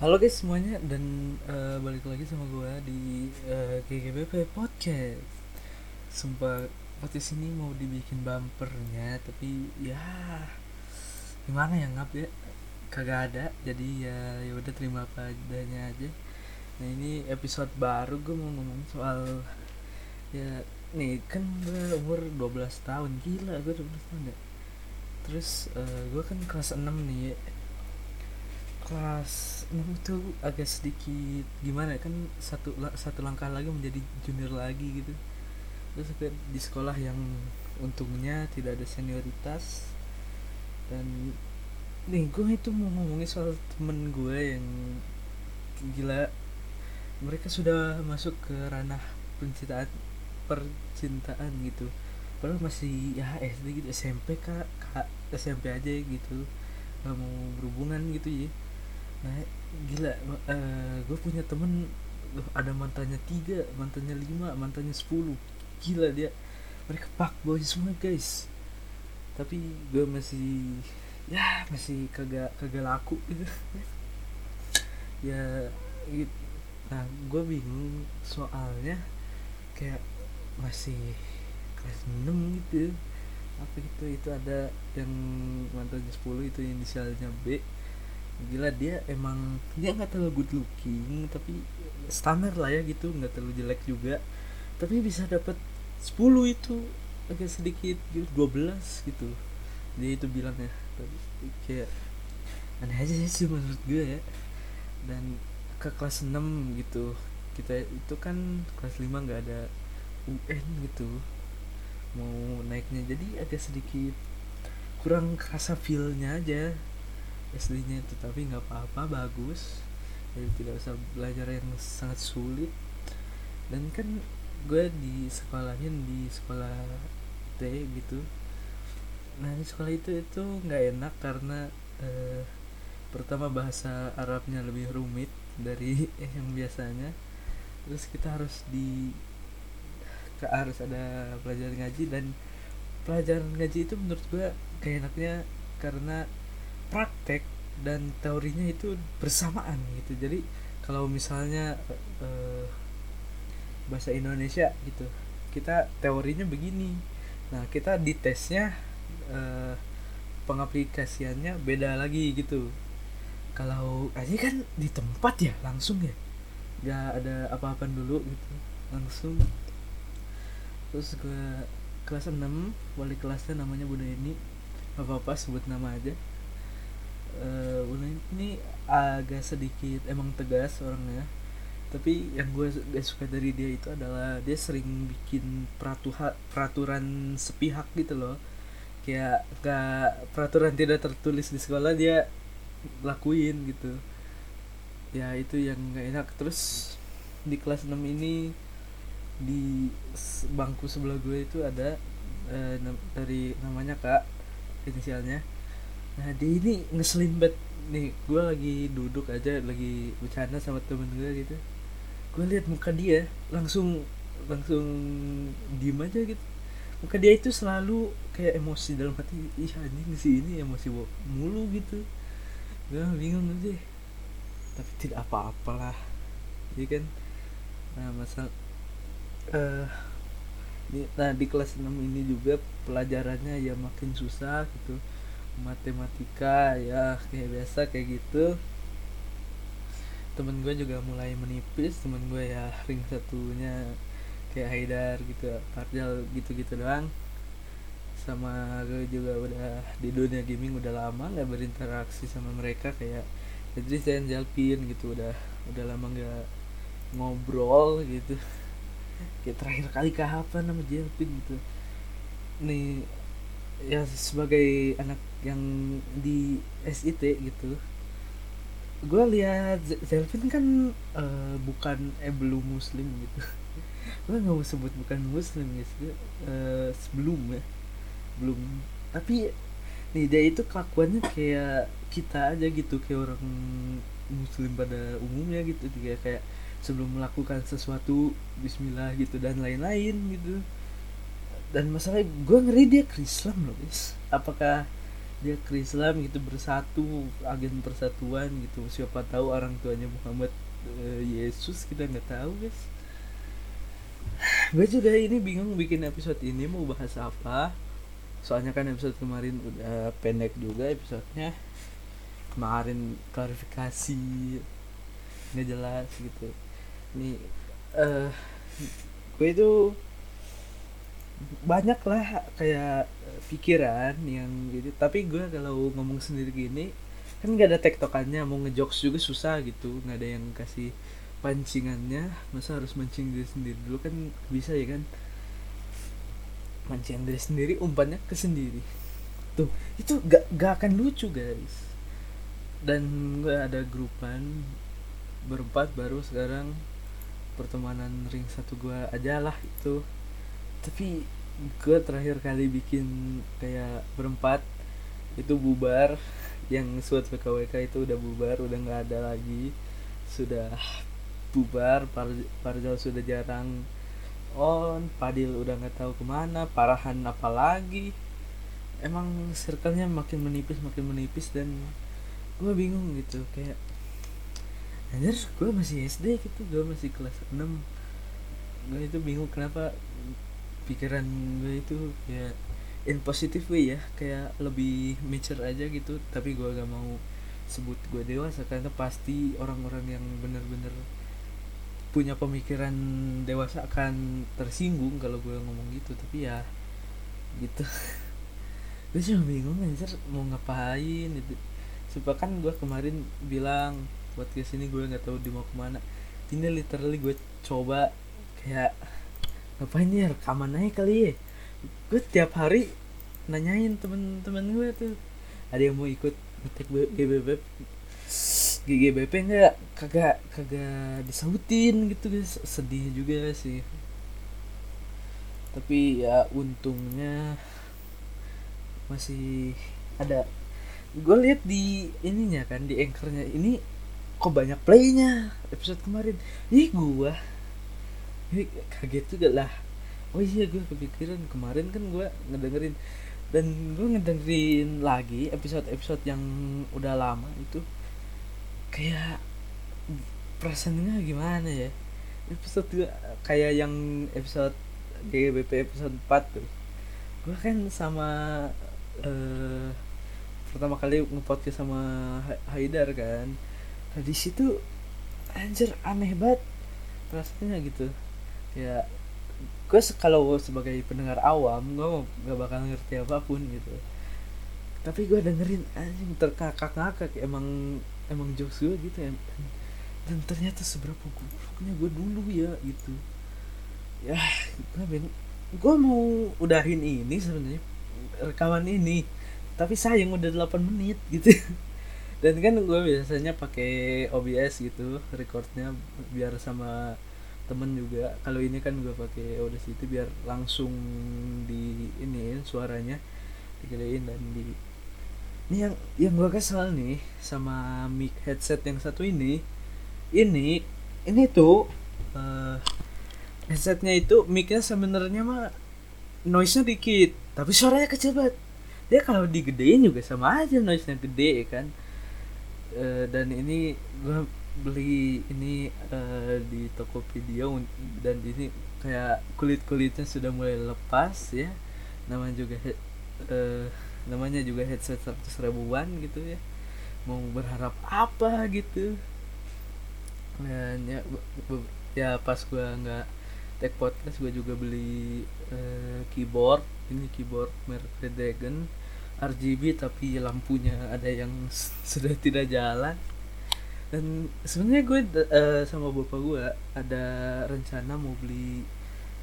Halo guys semuanya dan eh, balik lagi sama gue di eh, GGBP Podcast. Sumpah podcast ini mau dibikin bumpernya tapi ya gimana ya ngap ya kagak ada jadi ya ya udah terima apa aja. Nah ini episode baru gue mau ngomong soal ya nih kan gue umur 12 tahun gila gue 12 tahun ya. Terus eh, gue kan kelas 6 nih ya kelas 6 itu agak sedikit gimana ya, kan satu satu langkah lagi menjadi junior lagi gitu. Terus gue di sekolah yang untungnya tidak ada senioritas. Dan nih gue itu mau ngomongin soal temen gue yang gila. Mereka sudah masuk ke ranah percintaan percintaan gitu. Padahal masih ya SD gitu SMP kak, kak SMP aja gitu. Nggak mau berhubungan gitu ya nah gila gue punya temen ada mantannya tiga mantannya lima mantannya sepuluh. Gila dia. Mereka pak boy semua guys. Tapi gue masih ya masih kagak kagak laku. Gitu ya gitu. nah gue bingung soalnya kayak masih kelas 6 gitu. Apa gitu itu ada yang mantannya 10 itu inisialnya B gila dia emang dia nggak terlalu good looking tapi standar lah ya gitu nggak terlalu jelek juga. Tapi bisa dapat 10 itu agak sedikit gitu 12 gitu. Dia itu bilangnya tapi kayak aneh aja sih menurut gue ya. Dan ke kelas 6 gitu kita itu kan kelas 5 nggak ada UN gitu mau naiknya. Jadi agak sedikit kurang kerasa feelnya aja SD-nya itu tapi nggak apa-apa bagus. Jadi tidak usah belajar yang sangat sulit. Dan kan gue di sekolahin di sekolah T gitu. Nah di sekolah itu itu nggak enak karena eh, pertama bahasa Arabnya lebih rumit dari yang biasanya. Terus kita harus di harus ada pelajaran ngaji dan pelajaran ngaji itu menurut gue kayak enaknya karena praktek dan teorinya itu bersamaan gitu. Jadi kalau misalnya eh, bahasa Indonesia gitu kita teorinya begini. Nah kita di tesnya eh, pengaplikasiannya beda lagi gitu. Kalau aja kan di tempat ya langsung ya. Nggak ada apa-apa dulu gitu langsung. Terus gue kelas 6 wali kelasnya namanya Bunda ini apa apa sebut nama aja Bunda ini agak sedikit emang tegas orangnya. Tapi yang gue gak suka dari dia itu adalah dia sering bikin peratuha, peraturan sepihak gitu loh. Kayak gak peraturan tidak tertulis di sekolah dia lakuin gitu. Ya itu yang gak enak. Terus di kelas 6 ini di bangku sebelah gue itu ada eh, dari namanya kak inisialnya nah dia ini ngeselin banget. Nih gue lagi duduk aja lagi bercanda sama temen gue gitu. Gue lihat muka dia langsung langsung diem aja gitu. Muka dia itu selalu kayak emosi dalam hati. Ih anjing si ini emosi mulu gitu. Gue bingung sih tapi tidak apa-apalah. Iya kan? Nah masal eh di, nah di kelas 6 ini juga pelajarannya ya makin susah gitu matematika ya kayak biasa kayak gitu. Temen gue juga mulai menipis temen gue ya ring satunya kayak Haidar gitu Parjal gitu-gitu doang. Sama gue juga udah di dunia gaming udah lama nggak berinteraksi sama mereka kayak Idris dan Jalpin gitu udah udah lama nggak ngobrol gitu. Kayak terakhir kali kapan sama Jalpin gitu. Nih ya sebagai anak yang di SIT gitu gue lihat Zelvin kan eh, bukan eh belum muslim gitu. Gue nggak mau sebut bukan muslim Dia, eh, sebelum ya belum. Tapi nih dia itu kelakuannya kayak kita aja gitu kayak orang muslim pada umumnya gitu kayak kayak sebelum melakukan sesuatu Bismillah gitu dan lain-lain gitu dan masalah gue ngeri dia ke Islam loh guys. Apakah dia ke Islam gitu bersatu agen persatuan gitu? Siapa tahu orang tuanya Muhammad uh, Yesus kita nggak tahu guys. Gue juga ini bingung bikin episode ini mau bahas apa. Soalnya kan episode kemarin udah pendek juga episodenya. Kemarin klarifikasi nggak jelas gitu. Nih uh, gue itu banyak lah kayak pikiran yang gitu. Tapi gue kalau ngomong sendiri gini kan nggak ada tektokannya mau ngejokes juga susah gitu. Nggak ada yang kasih pancingannya. Masa harus mancing diri sendiri dulu? Kan bisa ya kan? Mancing diri sendiri umpannya ke sendiri. Tuh itu gak, gak akan lucu guys. Dan gue ada grupan berempat baru sekarang pertemanan ring satu gue aja lah itu tapi gue terakhir kali bikin kayak berempat itu bubar. Yang suat PKWK itu udah bubar udah nggak ada lagi. Sudah bubar Par Parjal sudah jarang on Padil udah nggak tahu ke mana Parahan apalagi emang circle-nya makin menipis makin menipis dan gue bingung gitu kayak anjir gue masih SD gitu gue masih kelas 6 gue itu bingung kenapa pikiran gue itu kayak in positive way ya kayak lebih mature aja gitu. Tapi gue gak mau sebut gue dewasa karena pasti orang-orang yang bener-bener punya pemikiran dewasa akan tersinggung kalau gue ngomong gitu. Tapi ya gitu. Gue cuma bingung anjir mau ngapain itu. Supaya kan gue kemarin bilang buat ke sini gue nggak tahu di mau ke mana. Ini literally gue coba kayak ngapain ya rekaman aja kali ya? Gue tiap hari nanyain temen-temen gue tuh ada yang mau ikut ngetek GBB GGBP enggak kagak kagak disautin gitu guys. Sedih juga sih. Tapi ya untungnya masih ada. Gue lihat di ininya kan di anchornya. Ini kok banyak playnya episode kemarin. Ih gue kaget juga lah. Oh iya gue kepikiran kemarin kan gue ngedengerin dan gue ngedengerin lagi episode-episode yang udah lama itu. Kayak perasaannya gimana ya? Episode gue kayak yang episode GBP episode 4 tuh. Gue kan sama uh, pertama kali ngepodcast sama Haidar kan. Nah di situ anjir aneh banget rasanya gitu ya gue kalau sebagai pendengar awam gue gak bakal ngerti apa pun gitu. Tapi gue dengerin anjing terkakak ngakak emang emang jokes gue gitu ya. Dan ternyata seberapa gobloknya gue dulu ya gitu. Ya gue ben gue mau udahin ini sebenarnya rekaman ini. Tapi sayang udah 8 menit gitu. Dan kan gue biasanya pakai OBS gitu recordnya biar sama temen juga. Kalau ini kan gue pakai Audacity biar langsung di ini suaranya digedein dan di ini yang yang gue kesel nih sama mic headset yang satu ini. Ini ini tuh uh, headsetnya itu micnya sebenarnya mah noise nya dikit tapi suaranya kecil banget. Dia kalau digedein juga sama aja noise nya gede kan? Uh, dan ini gue beli ini uh, di Tokopedia dan ini kayak kulit kulitnya sudah mulai lepas ya. Namanya juga uh, namanya juga headset seratus ribuan gitu ya. Mau berharap apa gitu. Dan ya ya pas gua nggak take podcast gua juga beli uh, keyboard. Ini keyboard merek Dragon RGB tapi lampunya ada yang sudah tidak jalan dan sebenarnya gue uh, sama bapak gue ada rencana mau beli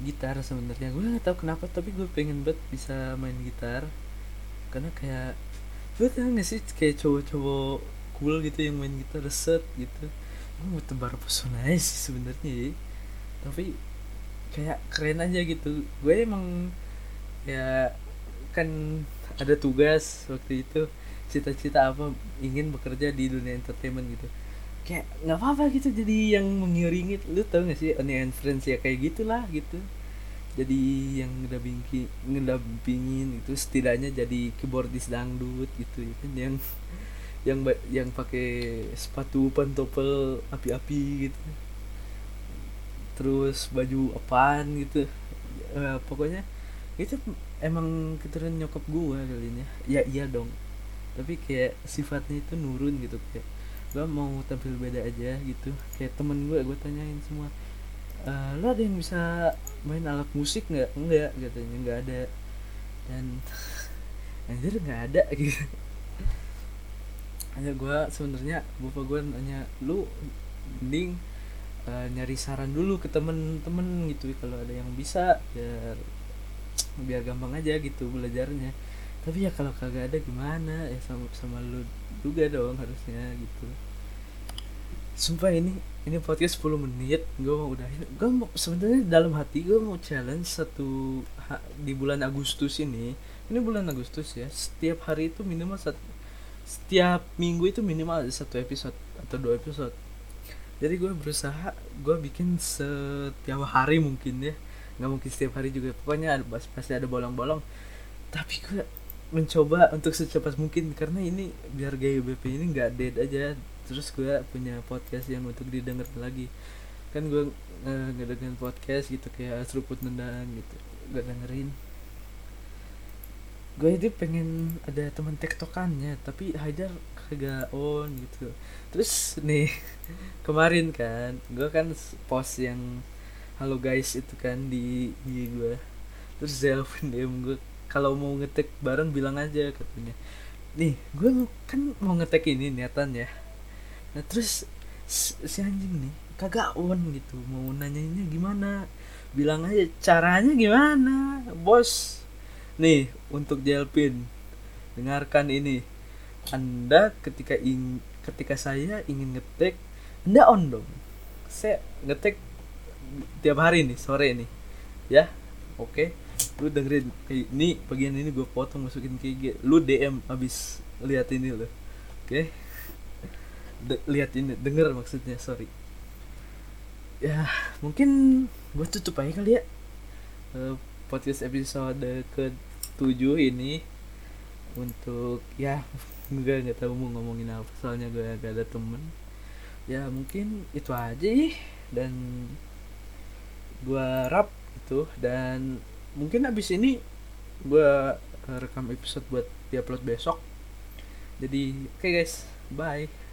gitar sebenarnya. Gue nggak tahu kenapa tapi gue pengen banget bisa main gitar. Karena kayak gue tau gak sih kayak cowok-cowok cool gitu yang main gitar set gitu. Gue mau tebar pesona sih sebenarnya ya. tapi kayak keren aja gitu. Gue emang ya kan ada tugas waktu itu cita-cita apa ingin bekerja di dunia entertainment gitu kayak nggak apa-apa gitu jadi yang mengiringi lu tau gak sih Oni and Friends ya kayak gitulah gitu. Jadi yang ngedampingi ngedampingin itu setidaknya jadi keyboardis dangdut gitu ya kan yang yang yang pakai sepatu pantopel api-api gitu. Terus baju apaan gitu. Uh, pokoknya itu emang keturunan nyokap gua kali ini. Ya iya dong. Tapi kayak sifatnya itu nurun gitu kayak gua mau tampil beda aja gitu. Kayak temen gue gue tanyain semua uh, lo ada yang bisa main alat musik nggak? Enggak katanya nggak ada. Dan anjir nggak ada gitu. Hanya gue sebenarnya bapak gue nanya lu mending uh, nyari saran dulu ke temen-temen gitu kalau ada yang bisa biar biar gampang aja gitu belajarnya tapi ya kalau kagak ada gimana? Ya sama sama lu juga dong harusnya gitu. Sumpah ini ini podcast 10 menit gue mau udah gue mau sebenarnya dalam hati gue mau challenge satu ha, di bulan Agustus ini. Ini bulan Agustus ya setiap hari itu minimal satu setiap minggu itu minimal ada satu episode atau dua episode. Jadi gue berusaha gue bikin setiap hari mungkin ya. Nggak mungkin setiap hari juga pokoknya ada pasti ada bolong-bolong. Tapi gue mencoba untuk secepat mungkin karena ini biar gaya BP ini nggak dead aja. Terus gue punya podcast yang untuk didengar lagi. Kan gue uh, ngedengerin podcast gitu kayak seruput nendang gitu. Gue dengerin. Gue itu pengen ada teman tektokannya tapi Haidar kagak on gitu. Terus nih kemarin kan gue kan post yang halo guys itu kan di di gue. Terus Zelvin DM gue kalau mau ngetek bareng bilang aja katanya. Nih gue kan mau ngetek ini niatan ya. Nah terus si anjing nih kagak on gitu mau nanyanya gimana? Bilang aja caranya gimana bos? Nih untuk Jelpin dengarkan ini. Anda ketika ing ketika saya ingin ngetek anda on dong. Saya ngetek tiap hari nih sore nih. Ya oke? okay. Lu dengerin ini bagian ini gue potong masukin ke IG lu DM abis lihat ini lo oke? Okay? lihat ini denger maksudnya sorry. Ya mungkin gue tutup aja kali ya uh, podcast episode ke tujuh ini. Untuk ya gue nggak tahu mau ngomongin apa soalnya gue gak ada temen. Ya mungkin itu aja dan gue rap itu dan mungkin abis ini gue rekam episode buat diupload besok. Jadi oke okay guys. Bye